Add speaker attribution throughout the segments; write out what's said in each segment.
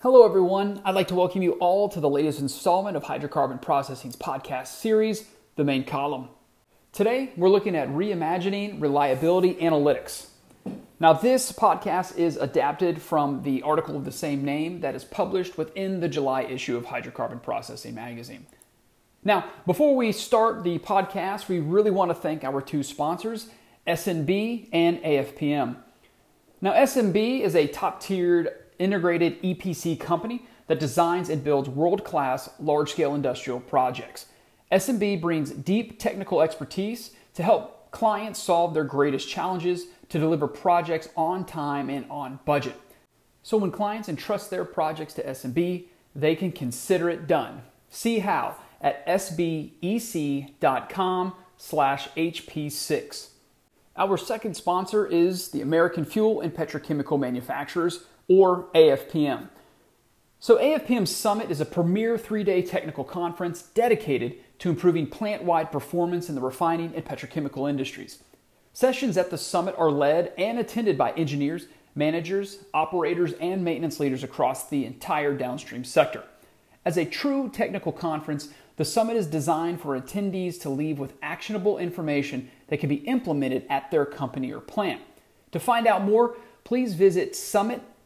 Speaker 1: Hello, everyone. I'd like to welcome you all to the latest installment of Hydrocarbon Processing's podcast series, The Main Column. Today, we're looking at reimagining reliability analytics. Now, this podcast is adapted from the article of the same name that is published within the July issue of Hydrocarbon Processing magazine. Now, before we start the podcast, we really want to thank our two sponsors, S&B and AFPM. Now, S&B is a top tiered integrated EPC company that designs and builds world class large scale industrial projects. S&B brings deep technical expertise to help clients solve their greatest challenges to deliver projects on time and on budget. So when clients entrust their projects to S&B, they can consider it done. See how at sbec.com slash HP6. Our second sponsor is the American Fuel and Petrochemical Manufacturers, or AFPM. So, AFPM Summit is a premier three day technical conference dedicated to improving plant wide performance in the refining and petrochemical industries. Sessions at the summit are led and attended by engineers, managers, operators, and maintenance leaders across the entire downstream sector. As a true technical conference, the summit is designed for attendees to leave with actionable information that can be implemented at their company or plant. To find out more, please visit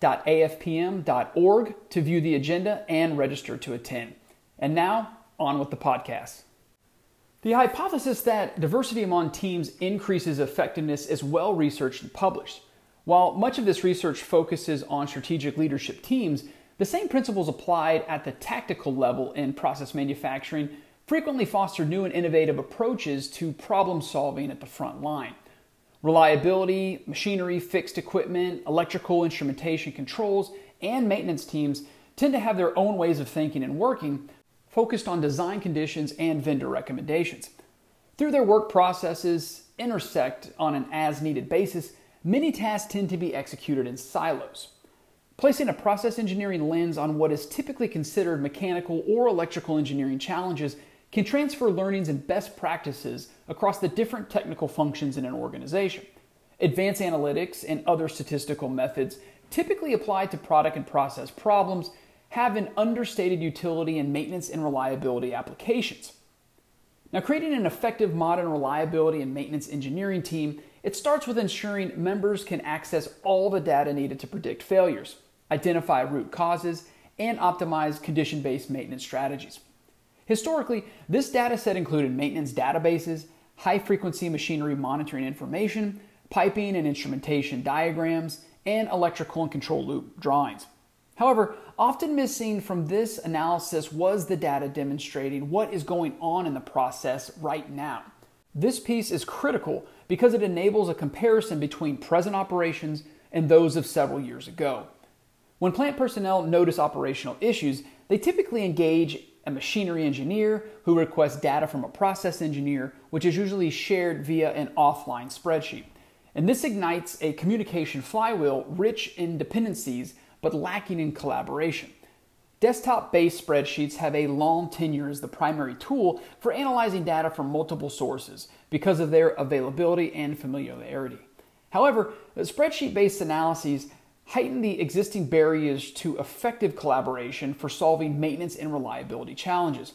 Speaker 1: summit.afpm.org to view the agenda and register to attend. And now, on with the podcast. The hypothesis that diversity among teams increases effectiveness is well researched and published. While much of this research focuses on strategic leadership teams, the same principles applied at the tactical level in process manufacturing frequently foster new and innovative approaches to problem solving at the front line. Reliability, machinery, fixed equipment, electrical instrumentation controls, and maintenance teams tend to have their own ways of thinking and working, focused on design conditions and vendor recommendations. Through their work processes intersect on an as needed basis, many tasks tend to be executed in silos. Placing a process engineering lens on what is typically considered mechanical or electrical engineering challenges can transfer learnings and best practices across the different technical functions in an organization. Advanced analytics and other statistical methods typically applied to product and process problems have an understated utility in maintenance and reliability applications. Now, creating an effective modern reliability and maintenance engineering team, it starts with ensuring members can access all the data needed to predict failures, identify root causes, and optimize condition based maintenance strategies. Historically, this data set included maintenance databases, high frequency machinery monitoring information, piping and instrumentation diagrams, and electrical and control loop drawings. However, often missing from this analysis was the data demonstrating what is going on in the process right now. This piece is critical because it enables a comparison between present operations and those of several years ago. When plant personnel notice operational issues, they typically engage a machinery engineer who requests data from a process engineer, which is usually shared via an offline spreadsheet. And this ignites a communication flywheel rich in dependencies but lacking in collaboration. Desktop based spreadsheets have a long tenure as the primary tool for analyzing data from multiple sources because of their availability and familiarity. However, spreadsheet based analyses heighten the existing barriers to effective collaboration for solving maintenance and reliability challenges.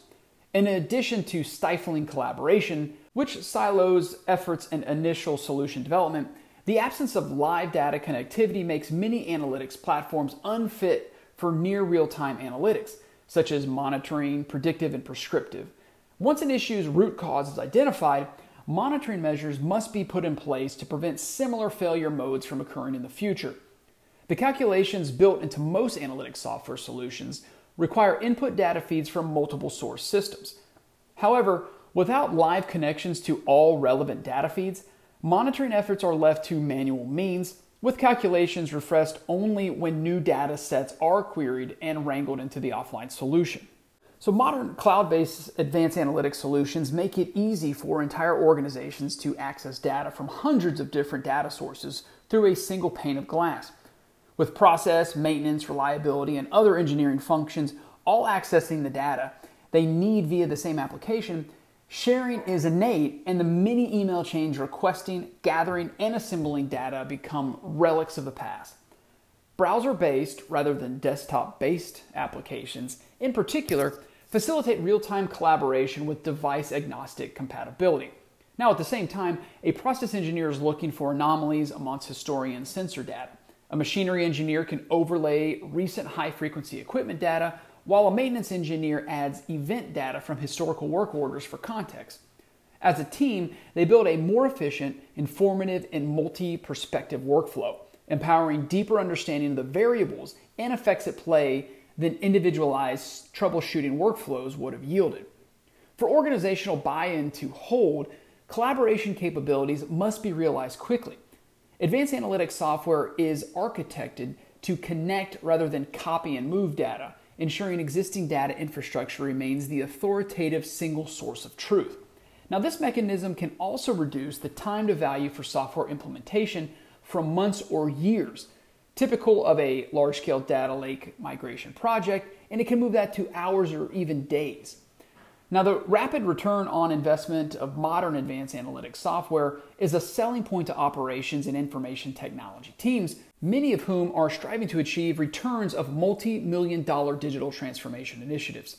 Speaker 1: In addition to stifling collaboration, which silos efforts and initial solution development, the absence of live data connectivity makes many analytics platforms unfit for near real time analytics, such as monitoring, predictive, and prescriptive. Once an issue's root cause is identified, monitoring measures must be put in place to prevent similar failure modes from occurring in the future. The calculations built into most analytics software solutions require input data feeds from multiple source systems. However, without live connections to all relevant data feeds, monitoring efforts are left to manual means, with calculations refreshed only when new data sets are queried and wrangled into the offline solution. So, modern cloud based advanced analytics solutions make it easy for entire organizations to access data from hundreds of different data sources through a single pane of glass. With process, maintenance, reliability, and other engineering functions all accessing the data they need via the same application, Sharing is innate, and the many email chains requesting, gathering, and assembling data become relics of the past. Browser based rather than desktop based applications, in particular, facilitate real time collaboration with device agnostic compatibility. Now, at the same time, a process engineer is looking for anomalies amongst historian sensor data. A machinery engineer can overlay recent high frequency equipment data, while a maintenance engineer adds event data from historical work orders for context. As a team, they build a more efficient, informative, and multi perspective workflow, empowering deeper understanding of the variables and effects at play than individualized troubleshooting workflows would have yielded. For organizational buy in to hold, collaboration capabilities must be realized quickly. Advanced analytics software is architected to connect rather than copy and move data, ensuring existing data infrastructure remains the authoritative single source of truth. Now, this mechanism can also reduce the time to value for software implementation from months or years, typical of a large scale data lake migration project, and it can move that to hours or even days. Now, the rapid return on investment of modern advanced analytics software is a selling point to operations and information technology teams, many of whom are striving to achieve returns of multi million dollar digital transformation initiatives.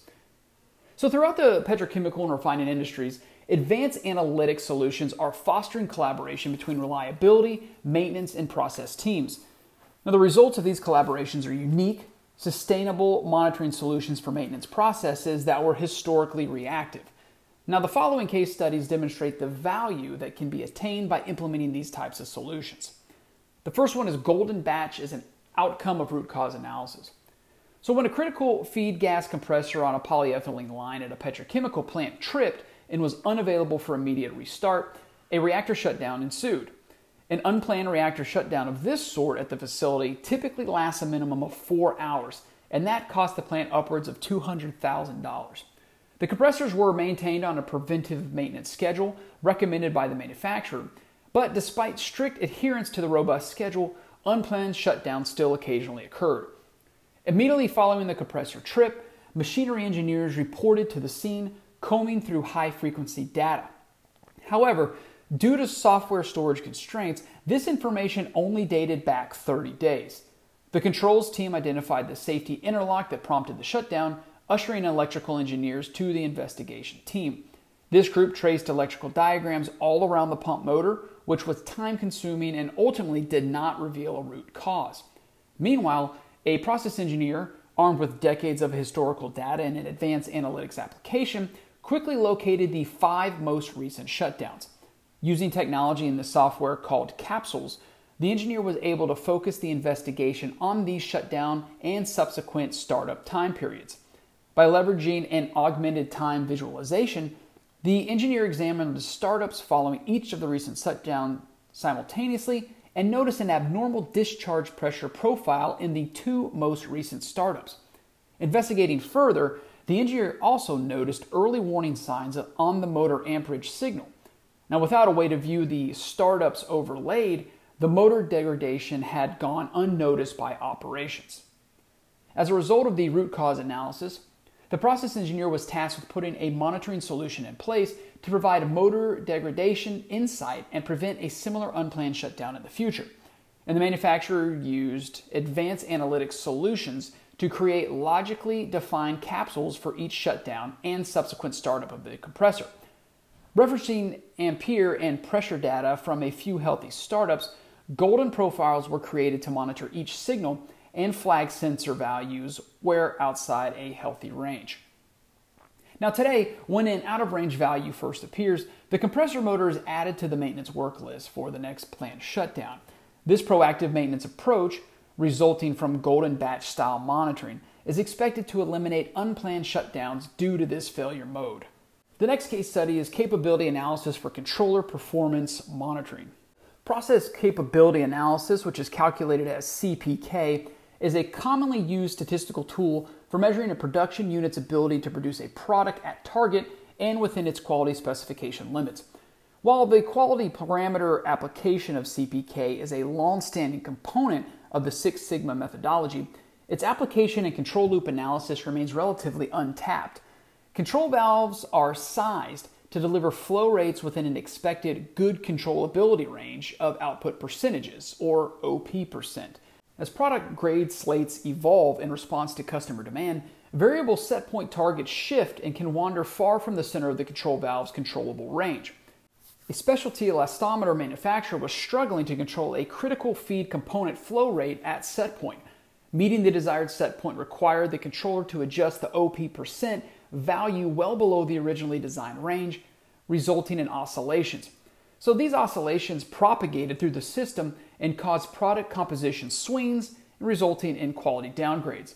Speaker 1: So, throughout the petrochemical and refining industries, advanced analytics solutions are fostering collaboration between reliability, maintenance, and process teams. Now, the results of these collaborations are unique, sustainable monitoring solutions for maintenance processes that were historically reactive. Now, the following case studies demonstrate the value that can be attained by implementing these types of solutions. The first one is golden batch as an outcome of root cause analysis. So, when a critical feed gas compressor on a polyethylene line at a petrochemical plant tripped and was unavailable for immediate restart, a reactor shutdown ensued. An unplanned reactor shutdown of this sort at the facility typically lasts a minimum of four hours, and that cost the plant upwards of $200,000. The compressors were maintained on a preventive maintenance schedule recommended by the manufacturer, but despite strict adherence to the robust schedule, unplanned shutdowns still occasionally occurred. Immediately following the compressor trip, machinery engineers reported to the scene combing through high frequency data. However, Due to software storage constraints, this information only dated back 30 days. The controls team identified the safety interlock that prompted the shutdown, ushering electrical engineers to the investigation team. This group traced electrical diagrams all around the pump motor, which was time consuming and ultimately did not reveal a root cause. Meanwhile, a process engineer, armed with decades of historical data and an advanced analytics application, quickly located the five most recent shutdowns. Using technology in the software called capsules, the engineer was able to focus the investigation on these shutdown and subsequent startup time periods. By leveraging an augmented time visualization, the engineer examined the startups following each of the recent shutdowns simultaneously and noticed an abnormal discharge pressure profile in the two most recent startups. Investigating further, the engineer also noticed early warning signs on the motor amperage signal. Now, without a way to view the startups overlaid, the motor degradation had gone unnoticed by operations. As a result of the root cause analysis, the process engineer was tasked with putting a monitoring solution in place to provide motor degradation insight and prevent a similar unplanned shutdown in the future. And the manufacturer used advanced analytics solutions to create logically defined capsules for each shutdown and subsequent startup of the compressor. Referencing ampere and pressure data from a few healthy startups, golden profiles were created to monitor each signal and flag sensor values where outside a healthy range. Now, today, when an out of range value first appears, the compressor motor is added to the maintenance work list for the next planned shutdown. This proactive maintenance approach, resulting from golden batch style monitoring, is expected to eliminate unplanned shutdowns due to this failure mode. The next case study is capability analysis for controller performance monitoring. Process capability analysis, which is calculated as CPK, is a commonly used statistical tool for measuring a production unit's ability to produce a product at target and within its quality specification limits. While the quality parameter application of CPK is a long-standing component of the Six Sigma methodology, its application in control loop analysis remains relatively untapped. Control valves are sized to deliver flow rates within an expected good controllability range of output percentages, or OP percent. As product grade slates evolve in response to customer demand, variable set point targets shift and can wander far from the center of the control valve's controllable range. A specialty elastomer manufacturer was struggling to control a critical feed component flow rate at set point. Meeting the desired set point required the controller to adjust the OP percent value well below the originally designed range, resulting in oscillations. So these oscillations propagated through the system and caused product composition swings, resulting in quality downgrades.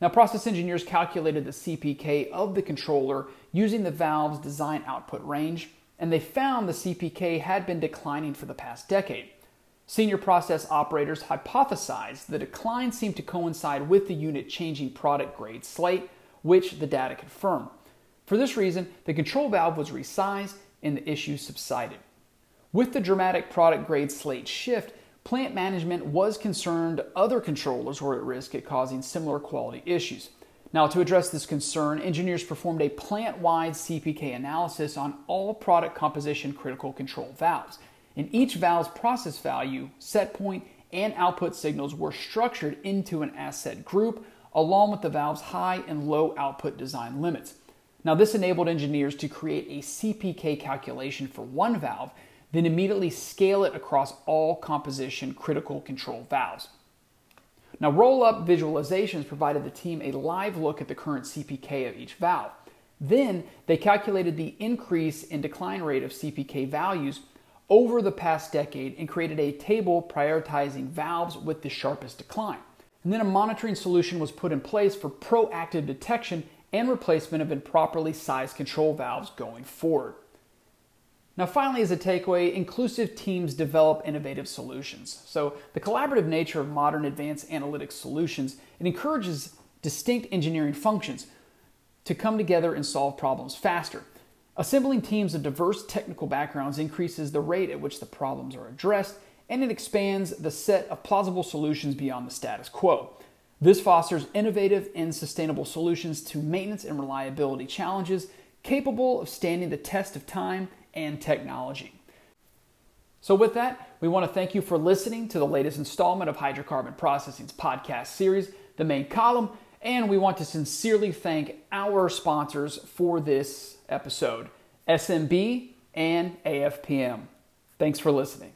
Speaker 1: Now, process engineers calculated the CPK of the controller using the valve's design output range, and they found the CPK had been declining for the past decade. Senior process operators hypothesized the decline seemed to coincide with the unit changing product grade slate, which the data confirmed. For this reason, the control valve was resized and the issue subsided. With the dramatic product grade slate shift, plant management was concerned other controllers were at risk at causing similar quality issues. Now, to address this concern, engineers performed a plant wide CPK analysis on all product composition critical control valves. And each valve's process value, set point, and output signals were structured into an asset group along with the valve's high and low output design limits. Now, this enabled engineers to create a CPK calculation for one valve then immediately scale it across all composition critical control valves. Now, roll up visualizations provided the team a live look at the current CPK of each valve. Then they calculated the increase in decline rate of CPK values over the past decade and created a table prioritizing valves with the sharpest decline. And then a monitoring solution was put in place for proactive detection and replacement of improperly sized control valves going forward. Now, finally, as a takeaway, inclusive teams develop innovative solutions. So, the collaborative nature of modern advanced analytics solutions it encourages distinct engineering functions to come together and solve problems faster. Assembling teams of diverse technical backgrounds increases the rate at which the problems are addressed, and it expands the set of plausible solutions beyond the status quo. This fosters innovative and sustainable solutions to maintenance and reliability challenges capable of standing the test of time and technology. So, with that, we want to thank you for listening to the latest installment of Hydrocarbon Processing's podcast series, The Main Column, and we want to sincerely thank our sponsors for this episode S&B and AFPM. Thanks for listening.